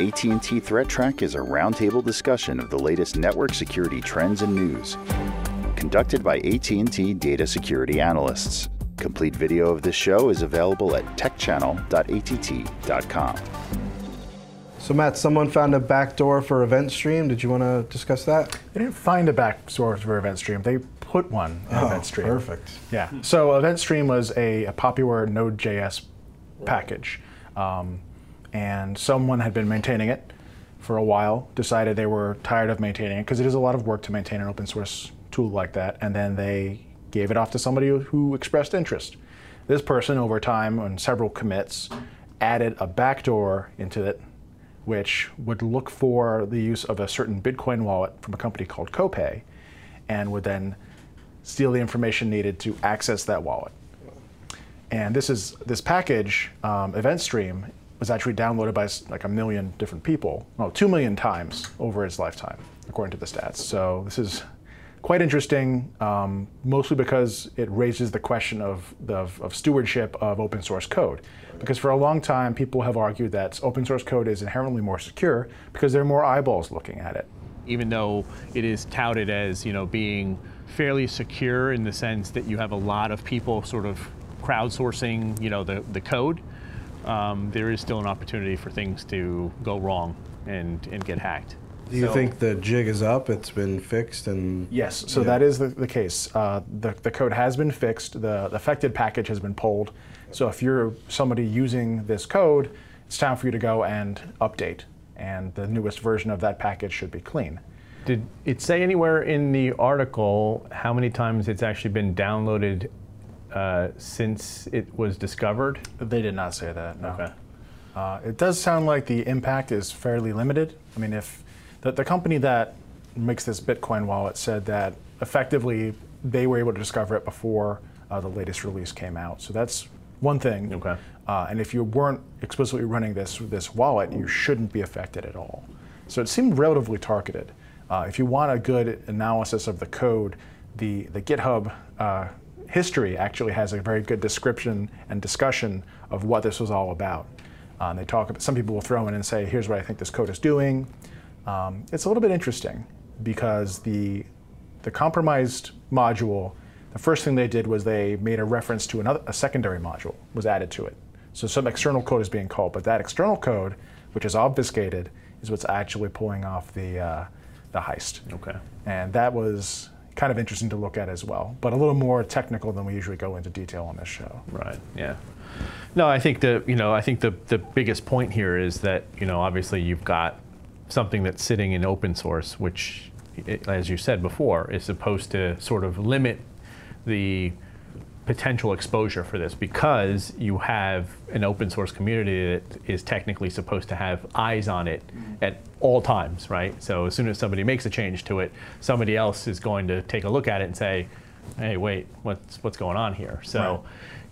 AT&T Threat Track is a roundtable discussion of the latest network security trends and news. Conducted by AT&T data security analysts. Complete video of this show is available at techchannel.att.com. So Matt, someone found a backdoor for EventStream. Did you want to discuss that? They didn't find a backdoor for EventStream. They put one in Oh, EventStream. perfect. Yeah. So EventStream was a, a popular Node.js package, um, and someone had been maintaining it for a while. Decided they were tired of maintaining it because it is a lot of work to maintain an open source tool like that, and then they gave it off to somebody who- expressed interest. This person, over time, on several commits, added a backdoor into it, which would look for the use of a certain Bitcoin wallet from a company called Copay, and would then steal the information needed to access that wallet. And this is this package, um, EventStream, was actually downloaded by like a million different people, no, two million times over its lifetime, according to the stats. So this is quite interesting, um, mostly because it raises the question of, of, of stewardship of open source code. Because for a long time, people have argued that open source code is inherently more secure because there are more eyeballs looking at it. even though it is touted as you know being fairly secure in the sense that you have a lot of people sort of crowdsourcing you know the, the code um, there is still an opportunity for things to go wrong and, and get hacked Do you So- think the jig is up? It's been fixed and Yes, so Yeah. that is the, the case. Uh, the, the code has been fixed, the, the affected package has been pulled. So if you're somebody using this code, it's time for you to go and update. And the newest version of that package should be clean. Did it say anywhere in the article how many times it's actually been downloaded uh, since it was discovered? They did not say that, no. Okay. Uh, it does sound like the impact is fairly limited. I mean, if the, the company that makes this Bitcoin wallet said that effectively they were able to discover it before uh, the latest release came out. So that's one thing. Okay. Uh, and if you weren't explicitly running this this wallet, you shouldn't be affected at all. So it seemed relatively targeted. Uh, if you want a good analysis of the code, the the GitHub uh, history actually has a very good description and discussion of what this was all about. And they talk about some people will throw in and say, "Here's what I think this code is doing." Um, it's a little bit interesting because the the compromised module, the first thing they did was they made a reference to another a secondary module was added to it. So some external code is being called, but that external code, which is obfuscated, is what's actually pulling off the uh, the heist. Okay. And that was kind of interesting to look at as well, but a little more technical than we usually go into detail on this show. Right. Yeah. No, I think the you know I think the the biggest point here is that you know obviously you've got something that's sitting in open source, which, as you said before, is supposed to sort of limit the potential exposure for this because you have an open source community that is technically supposed to have eyes on it mm-hmm. at all times, right? So as soon as somebody makes a change to it, somebody else is going to take a look at it and say, "Hey, wait, what's what's going on here?" So, Right.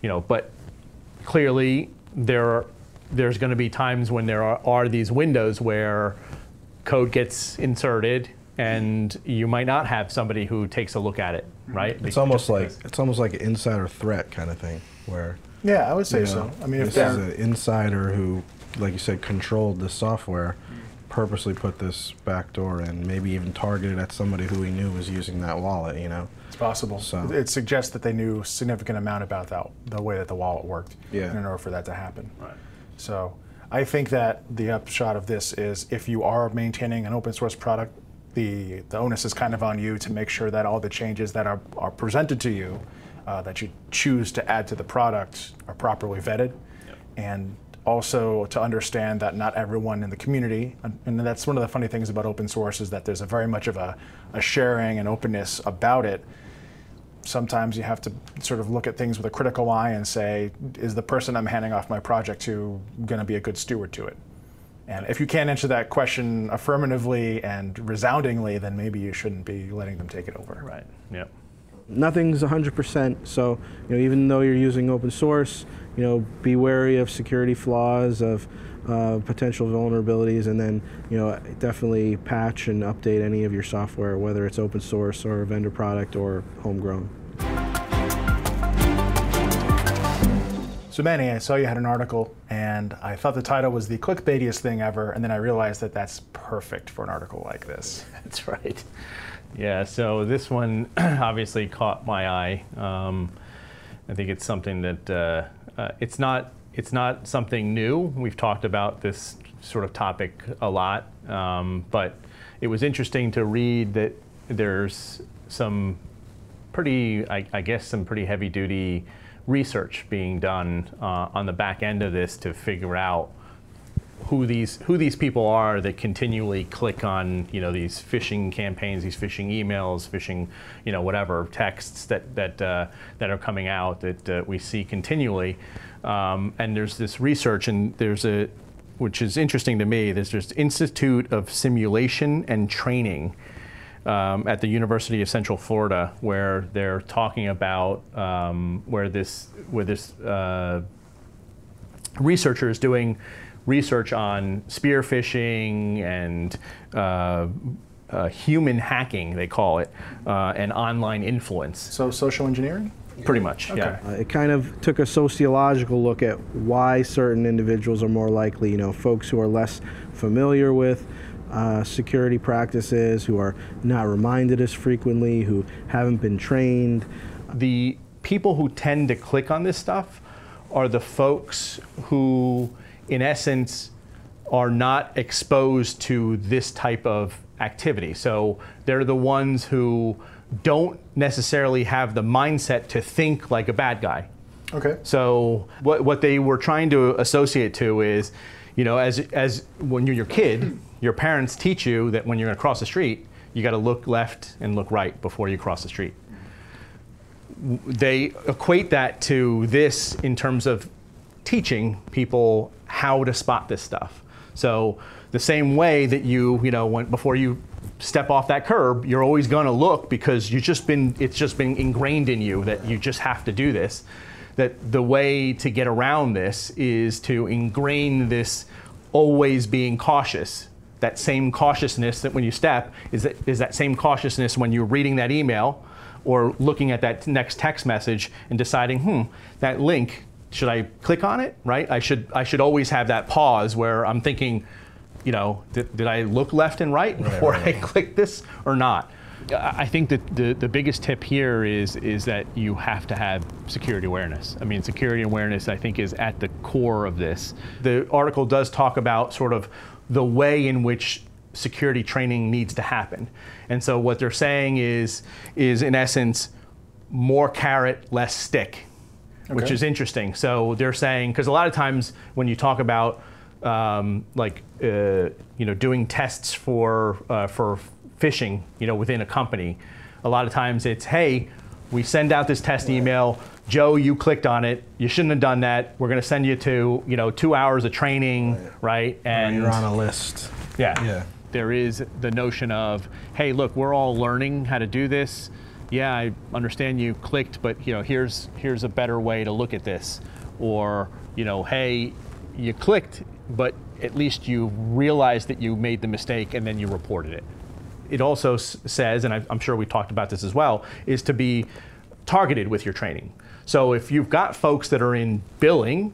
you know, but clearly there are, there's going to be times when there are, are these windows where code gets inserted and you might not have somebody who takes a look at it, right? it's almost like it's almost like an insider threat kind of thing where Yeah, I would say you know, so. I mean, if this is an insider who, like you said, controlled the software, purposely put this backdoor in, maybe even targeted at somebody who he knew was using that wallet. You know. It's possible. So- It suggests that they knew a significant amount about that, the way that the wallet worked Yeah. in order for that to happen. Right. So I think that the upshot of this is if you are maintaining an open source product, the, the onus is kind of on you to make sure that all the changes that are, are presented to you, uh, that you choose to add to the product, are properly vetted. And also to understand that not everyone in the community, and, and that's one of the funny things about open source, is that there's a very much of a, a sharing and openness about it sometimes you have to sort of look at things with a critical eye and say, is the person I'm handing off my project to going to be a good steward to it? And if you can't answer that question affirmatively and resoundingly, then maybe you shouldn't be letting them take it over. Right. Yep. nothing's 100%. So, you know, even though you're using open source, you know, be wary of security flaws, of uh, potential vulnerabilities, and then, you know, definitely patch and update any of your software, whether it's open source or a vendor product or homegrown. So Manny, I saw you had an article, and I thought the title was the clickbaitiest thing ever, and then I realized that that's perfect for an article like this. That's right. Yeah, so this one obviously caught my eye. Um, I think it's something that uh, uh, it's not it's not something new. We've talked about this sort of topic a lot, um, but it was interesting to read that there's some pretty, I, I guess, some pretty heavy duty research being done uh, on the back end of this to figure out who these who these people are that continually click on you know these phishing campaigns, these phishing emails, phishing you know whatever texts that that uh, that are coming out that uh, we see continually. Um, and there's this research, and there's a which is interesting to me. There's this Institute of Simulation and Training um, at the University of Central Florida, where they're talking about um, where this where this uh, researcher is doing research on spear phishing and uh, uh, human hacking, they call it, uh, and online influence. So social engineering? Pretty much, yeah. Uh, it kind of took a sociological look at why certain individuals are more likely, you know, folks who are less familiar with uh, security practices, who are not reminded as frequently, who haven't been trained. The people who tend to click on this stuff are the folks who, in essence, are not exposed to this type of activity. So they're the ones who don't necessarily have the mindset to think like a bad guy. Okay. So what, what they were trying to associate to is, you know, as, as when you're your kid, your parents teach you that when you're going to cross the street, you got to look left and look right before you cross the street. They equate that to this in terms of teaching people how to spot this stuff. So the same way that you, you know, when, before you step off that curb, you're always going to look because you just been it's just been ingrained in you that you just have to do this. That the way to get around this is to ingrain this always being cautious. That same cautiousness that when you step is that is that same cautiousness when you're reading that email or looking at that next text message and deciding, hmm, that link, should I click on it? Right? I should I should always have that pause where I'm thinking, you know, did, did I look left and right before I click this or not? I think that the, the biggest tip here is is that you have to have security awareness. I mean, security awareness I think is at the core of this. The article does talk about sort of the way in which security training needs to happen. And so what they're saying is is in essence more carrot, less stick, which is interesting. So they're saying because a lot of times when you talk about um, like uh, you know doing tests for uh, for phishing, you know within a company, a lot of times it's hey, we send out this test email. Joe, you clicked on it. You shouldn't have done that. We're going to send you to you know two hours of training, right? And You're on a list. yeah, Yeah. There is the notion of, hey, look, we're all learning how to do this. Yeah, I understand you clicked, but you know, here's here's a better way to look at this. Or, you know, hey, you clicked, but at least you realized that you made the mistake and then you reported it. It also s- says, and I- I'm sure we talked about this as well, is to be targeted with your training. So if you've got folks that are in billing,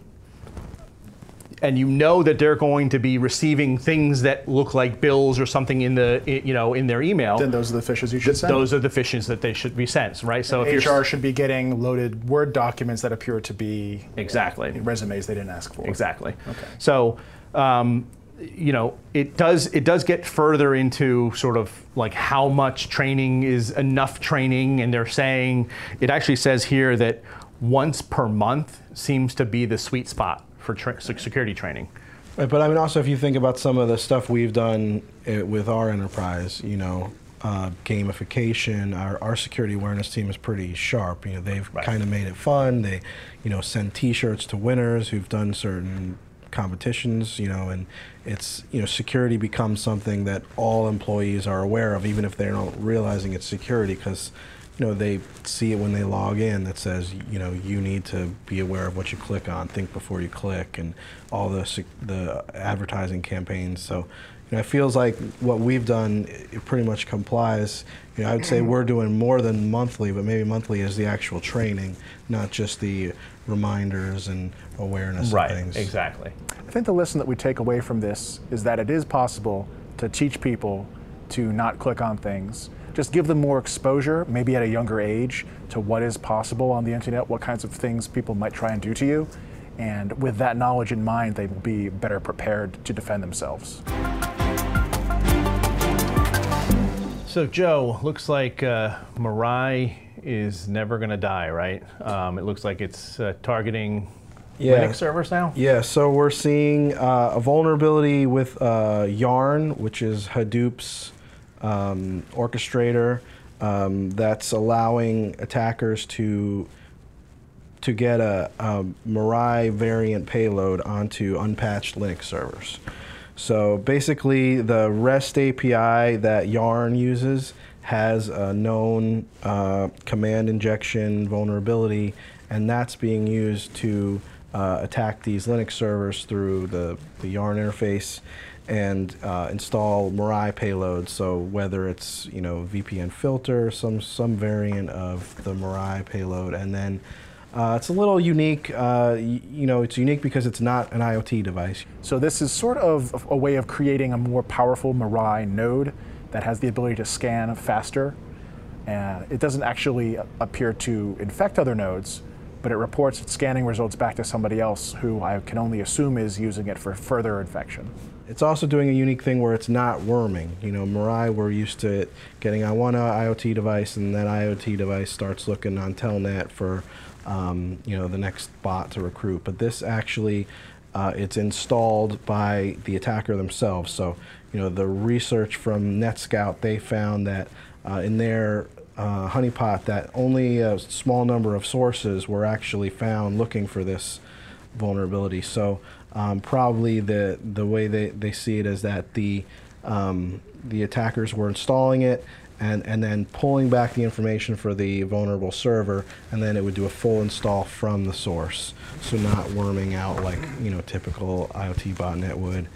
and you know that they're going to be receiving things that look like bills or something in the you know in their email, Then those are the fishes you should send. those are the phishings that they should be sent, right? So if HR should be getting loaded Word documents that appear to be exactly resumes they didn't ask for. Exactly. Okay. So, um, you know, it does it does get further into sort of like how much training is enough training, and they're saying it actually says here that once per month seems to be the sweet spot for tra- security training. Right, but I mean, also if you think about some of the stuff we've done uh, with our enterprise, you know, uh, gamification, our, our security awareness team is pretty sharp. You know, they've Right. kind of made it fun. They, you know, send T-shirts to winners who've done certain competitions. You know, and it's you know, security becomes something that all employees are aware of, even if they're not realizing it's security, because you know, they see it when they log in that says, you know, you need to be aware of what you click on, think before you click, and all the the advertising campaigns. So, you know, it feels like what we've done it pretty much complies. You know, I would say we're doing more than monthly, but maybe monthly is the actual training, not just the reminders and awareness Right, of things. exactly. I think the lesson that we take away from this is that it is possible to teach people to not click on things. Just give them more exposure, maybe at a younger age, to what is possible on the internet, what kinds of things people might try and do to you. And with that knowledge in mind, they will be better prepared to defend themselves. So Joe, looks like uh, Mirai is never going to die, right? Um, it looks like it's uh, targeting Yeah. Linux servers now. Yeah, so we're seeing uh, a vulnerability with uh, Yarn, which is Hadoop's um, orchestrator, um, that's allowing attackers to to get a, a Mirai variant payload onto unpatched Linux servers. So basically, the REST API that Yarn uses has a known uh, command injection vulnerability, and that's being used to uh, attack these Linux servers through the, the Yarn interface and uh, install Mirai payloads. So whether it's you know VPNFilter, some some variant of the Mirai payload, and then uh, it's a little unique. Uh, you know, it's unique because it's not an IoT device. So this is sort of a way of creating a more powerful Mirai node that has the ability to scan faster. And it doesn't actually appear to infect other nodes, but it reports its scanning results back to somebody else who I can only assume is using it for further infection. It's also doing a unique thing where it's not worming. You know, Mirai, we're used to getting on one IoT device, and that IoT device starts looking on Telnet for, um, you know, the next bot to recruit. But this actually, uh, it's installed by the attacker themselves. So, you know, the research from NetScout, they found that uh, in their uh, honeypot that only a small number of sources were actually found looking for this vulnerability. So um, probably the the way they, they see it is that the um, the attackers were installing it and, and then pulling back the information for the vulnerable server, and then it would do a full install from the source. So not worming out like you know typical IoT botnet would.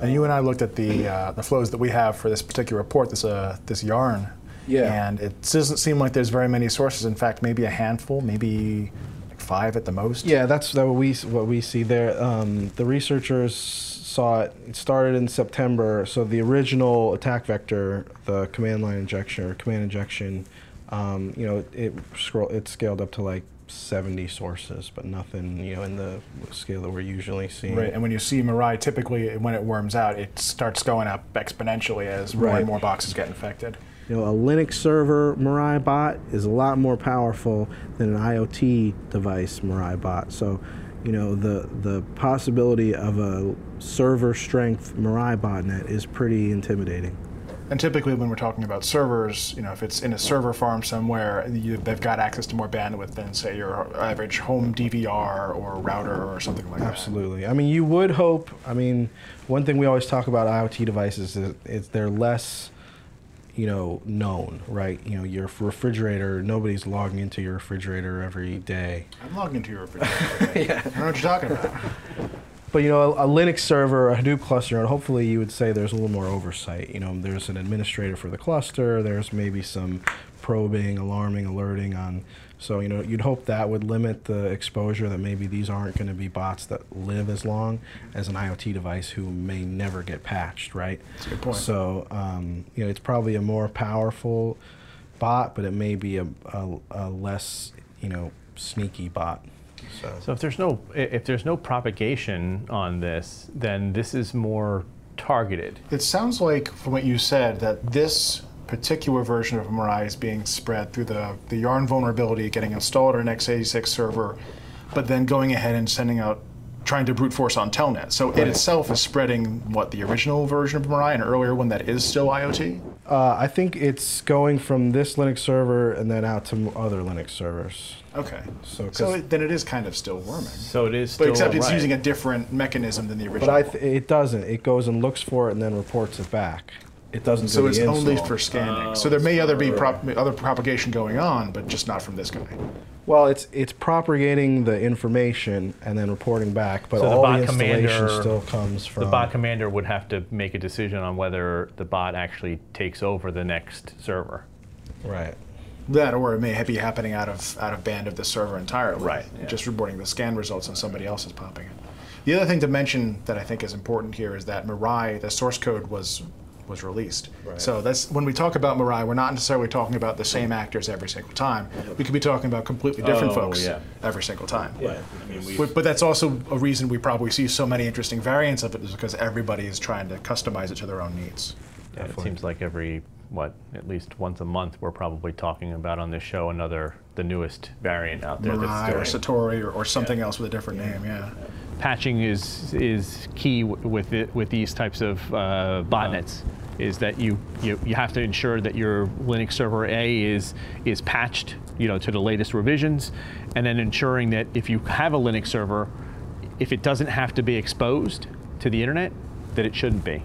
And you and I looked at the uh, the flows that we have for this particular report, this uh, this yarn. Yeah. And it doesn't seem like there's very many sources. In fact, maybe a handful, maybe like five at the most. Yeah, that's that what we what we see there. Um, the researchers saw it. It started in September. So the original attack vector, the command line injection or command injection, um, you know, it scroll it scaled up to like 70 sources, but nothing, you know, in the scale that we're usually seeing. Right, and when you see Mirai, typically when it worms out, it starts going up exponentially as more Right. and more boxes get infected. You know, a Linux server Mirai bot is a lot more powerful than an IoT device Mirai bot. So, you know, the the possibility of a server strength Mirai botnet is pretty intimidating. And typically, when we're talking about servers, you know, if it's in a server farm somewhere, you, they've got access to more bandwidth than, say, your average home DVR or router or something like that. Absolutely. I mean, you would hope. I mean, one thing we always talk about IoT devices is, is they're less, you know, known, right? You know, your refrigerator. Nobody's logging into your refrigerator every day. I'm logging into your refrigerator. yeah. I don't know what you're talking about. But you know, a, a Linux server, a Hadoop cluster, and hopefully you would say there's a little more oversight. You know, there's an administrator for the cluster. There's maybe some probing, alarming, alerting on. So you know, you'd hope that would limit the exposure. That maybe these aren't going to be bots that live as long as an IoT device who may never get patched, right? That's a good point. So um, you know, it's probably a more powerful bot, but it may be a, a, a less you know sneaky bot. So. So if there's no if there's no propagation on this, then this is more targeted. It sounds like, from what you said, that this particular version of Mirai is being spread through the, the Yarn vulnerability, getting installed on an x86 server, but then going ahead and sending out, trying to brute force on Telnet. So it itself is spreading, what, the original version of Mirai, an earlier one that is still IoT? Uh, I think it's going from this Linux server and then out to other Linux servers. Okay. So, So 'cause- it, then it is kind of still worming. So it is still But except it's using a different mechanism than the original. But I th- it doesn't. It goes and looks for it and then reports it back. It doesn't. So do it's the only for scanning. so oh, there may other be prop- other propagation going on, but just not from this guy. Well, it's it's propagating the information and then reporting back, but So all the, bot installation commander- still comes from The bot commander would have to make a decision on whether the bot actually takes over the next server. right. That, or it may be happening out of out of band of the server entirely. Right, yeah. Just reporting the scan results and somebody else is popping it. The other thing to mention that I think is important here is that Mirai, the source code was was released. Right. So that's when we talk about Mirai, we're not necessarily talking about the same actors every single time. We could be talking about completely different Oh, folks yeah. every single time. Right. I mean, we But, but that's also a reason we probably see so many interesting variants of it is because everybody is trying to customize it to their own needs. Yeah, it seems like every what at least once a month we're probably talking about on this show another the newest variant out there Mirai or that's doing. Satori or, or something else with a different name, yeah. patching is is key with it, with these types of uh, botnets. Is that you, you you have to ensure that your Linux server A is is patched, you know, to the latest revisions, and then ensuring that if you have a Linux server, if it doesn't have to be exposed to the internet, that it shouldn't be.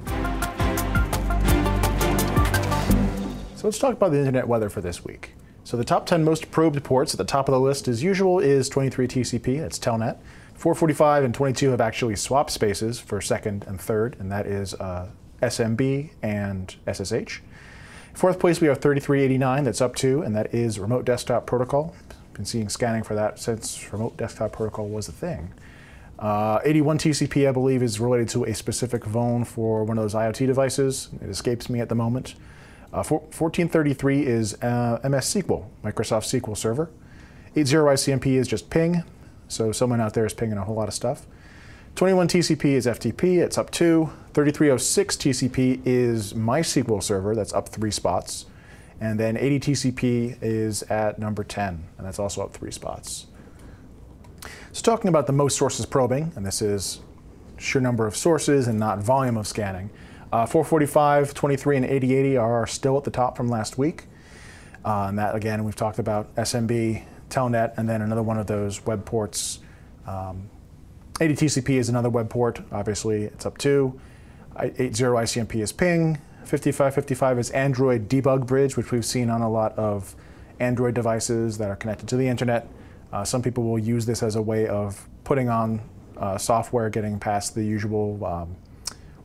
So let's talk about the internet weather for this week. So the top 10 most probed ports at the top of the list, as usual, is 23 TCP. That's Telnet. 445 and 22 have actually swapped spaces for second and third, and that is uh, SMB and SSH. Fourth place, we have 3389. That's up two, and that is Remote Desktop Protocol. Been seeing scanning for that since Remote Desktop Protocol was a thing. Uh, 81 TCP, I believe, is related to a specific phone for one of those IoT devices. It escapes me at the moment. Uh, 1433 is uh, MS SQL, Microsoft SQL Server. 80ICMP is just ping, so someone out there is pinging a whole lot of stuff. 21 TCP is FTP, it's up two. 3306 TCP is MySQL Server, that's up three spots. And then 80 TCP is at number 10, and that's also up three spots. So talking about the most sources probing, and this is sheer number of sources and not volume of scanning. Uh, 445, 23, and 8080 are still at the top from last week. Uh, and that, again, we've talked about SMB, Telnet, and then another one of those web ports. Um, 80 TCP is another web port. Obviously, it's up two. 80 ICMP is ping. 5555 is Android debug bridge, which we've seen on a lot of Android devices that are connected to the internet. Uh, some people will use this as a way of putting on uh, software, getting past the usual um,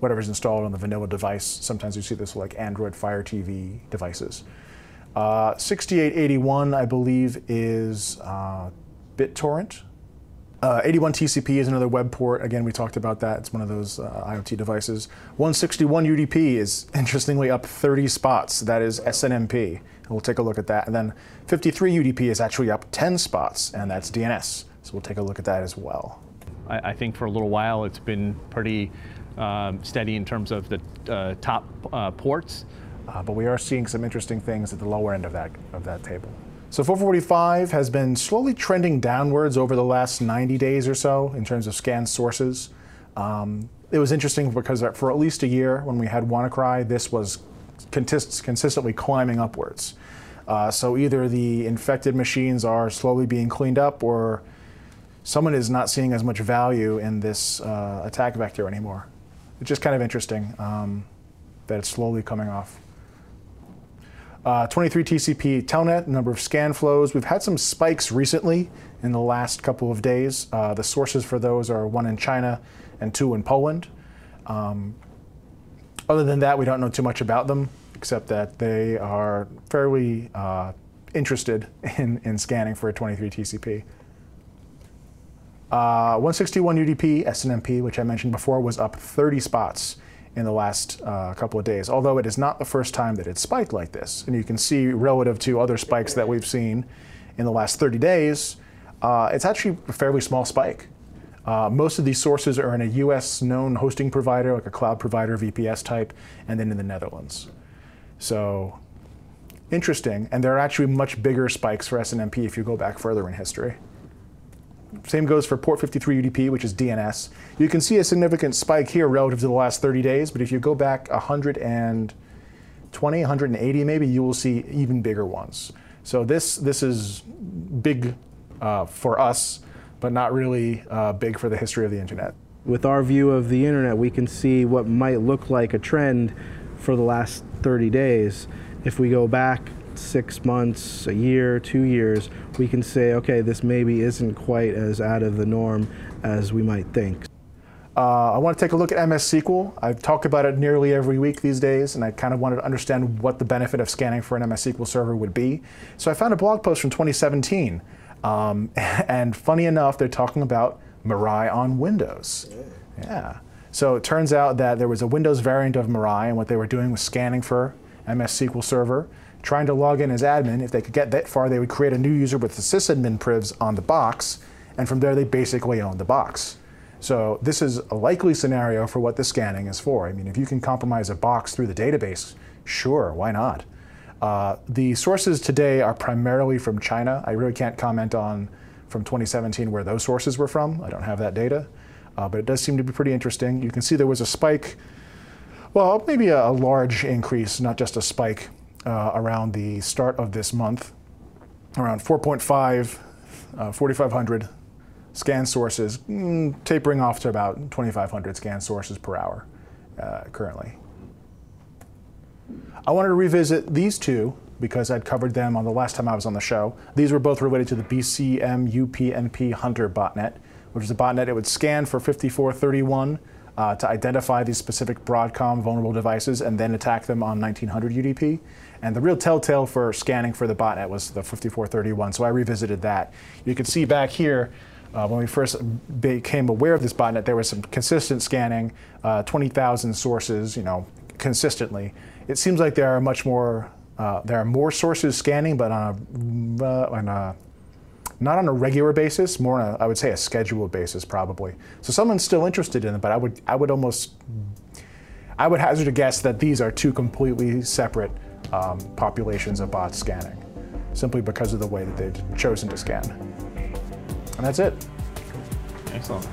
whatever's installed on the vanilla device. Sometimes you see this with like Android Fire TV devices. Uh, 6881, I believe, is uh, BitTorrent. Uh, 81 TCP is another web port. Again, we talked about that. It's one of those uh, IoT devices. 161 UDP is interestingly up 30 spots. That is SNMP. And we'll take a look at that. And then 53 UDP is actually up 10 spots, and that's DNS. So we'll take a look at that as well. I, I think for a little while it's been pretty um, steady in terms of the uh, top uh, ports. Uh, but we are seeing some interesting things at the lower end of that of that table. So 445 has been slowly trending downwards over the last 90 days or so in terms of scanned sources. Um, it was interesting because for at least a year, when we had WannaCry, this was consist- consistently climbing upwards. Uh, so either the infected machines are slowly being cleaned up, or someone is not seeing as much value in this uh, attack vector anymore. It's just kind of interesting um, that it's slowly coming off. Uh, 23 TCP Telnet, number of scan flows. We've had some spikes recently in the last couple of days. Uh, the sources for those are one in China and two in Poland. Um, other than that, we don't know too much about them, except that they are fairly uh, interested in, in scanning for a 23 TCP. Uh, 161 UDP SNMP, which I mentioned before, was up 30 spots in the last uh, couple of days, although it is not the first time that it spiked like this. And you can see, relative to other spikes that we've seen in the last 30 days, uh, it's actually a fairly small spike. Uh, most of these sources are in a US known hosting provider, like a cloud provider, VPS type, and then in the Netherlands. So interesting. And there are actually much bigger spikes for SNMP if you go back further in history. Same goes for port 53 UDP, which is DNS. You can see a significant spike here relative to the last 30 days, but if you go back 120, 180 maybe, you will see even bigger ones. So this, this is big uh, for us, but not really uh, big for the history of the internet. with our view of the internet, we can see what might look like a trend for the last 30 days. If we go back six months, a year, two years, we can say, okay, this maybe isn't quite as out of the norm as we might think. Uh, I want to take a look at MS SQL. I've talked about it nearly every week these days, and I kind of wanted to understand what the benefit of scanning for an MS SQL server would be. So I found a blog post from 2017, um, and funny enough, they're talking about Mirai on Windows. Yeah. So it turns out that there was a Windows variant of Mirai, and what they were doing was scanning for MS SQL Server, trying to log in as admin. If they could get that far, they would create a new user with the sysadmin privs on the box, and from there they basically own the box. So this is a likely scenario for what the scanning is for. I mean, if you can compromise a box through the database, sure, why not? Uh, the sources today are primarily from China. I really can't comment on from 2017 where those sources were from. I don't have that data, uh, but it does seem to be pretty interesting. You can see there was a spike, well, maybe a, a large increase, not just a spike, uh, around the start of this month, around 4.5, uh, 4,500 scan sources, mm, tapering off to about 2,500 scan sources per hour uh, currently. I wanted to revisit these two because I'd covered them on the last time I was on the show. These were both related to the BCM UPnP Hunter botnet, which is a botnet it would scan for 5431 uh, to identify these specific Broadcom vulnerable devices and then attack them on 1900 UDP. And the real telltale for scanning for the botnet was the 5431, so I revisited that. You can see back here uh, when we first became aware of this botnet, there was some consistent scanning, uh, 20,000 sources, you know, consistently. It seems like there are much more, uh, there are more sources scanning, but on a, uh, on a, not on a regular basis, more on a, I would say a scheduled basis probably. So someone's still interested in it, but I would, I would almost, I would hazard a guess that these are two completely separate um, populations of bots scanning, simply because of the way that they've chosen to scan. And that's it. Excellent.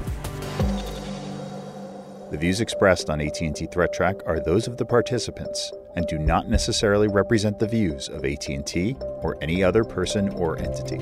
The views expressed on AT&T Threat Track are those of the participants and do not necessarily represent the views of AT&T or any other person or entity.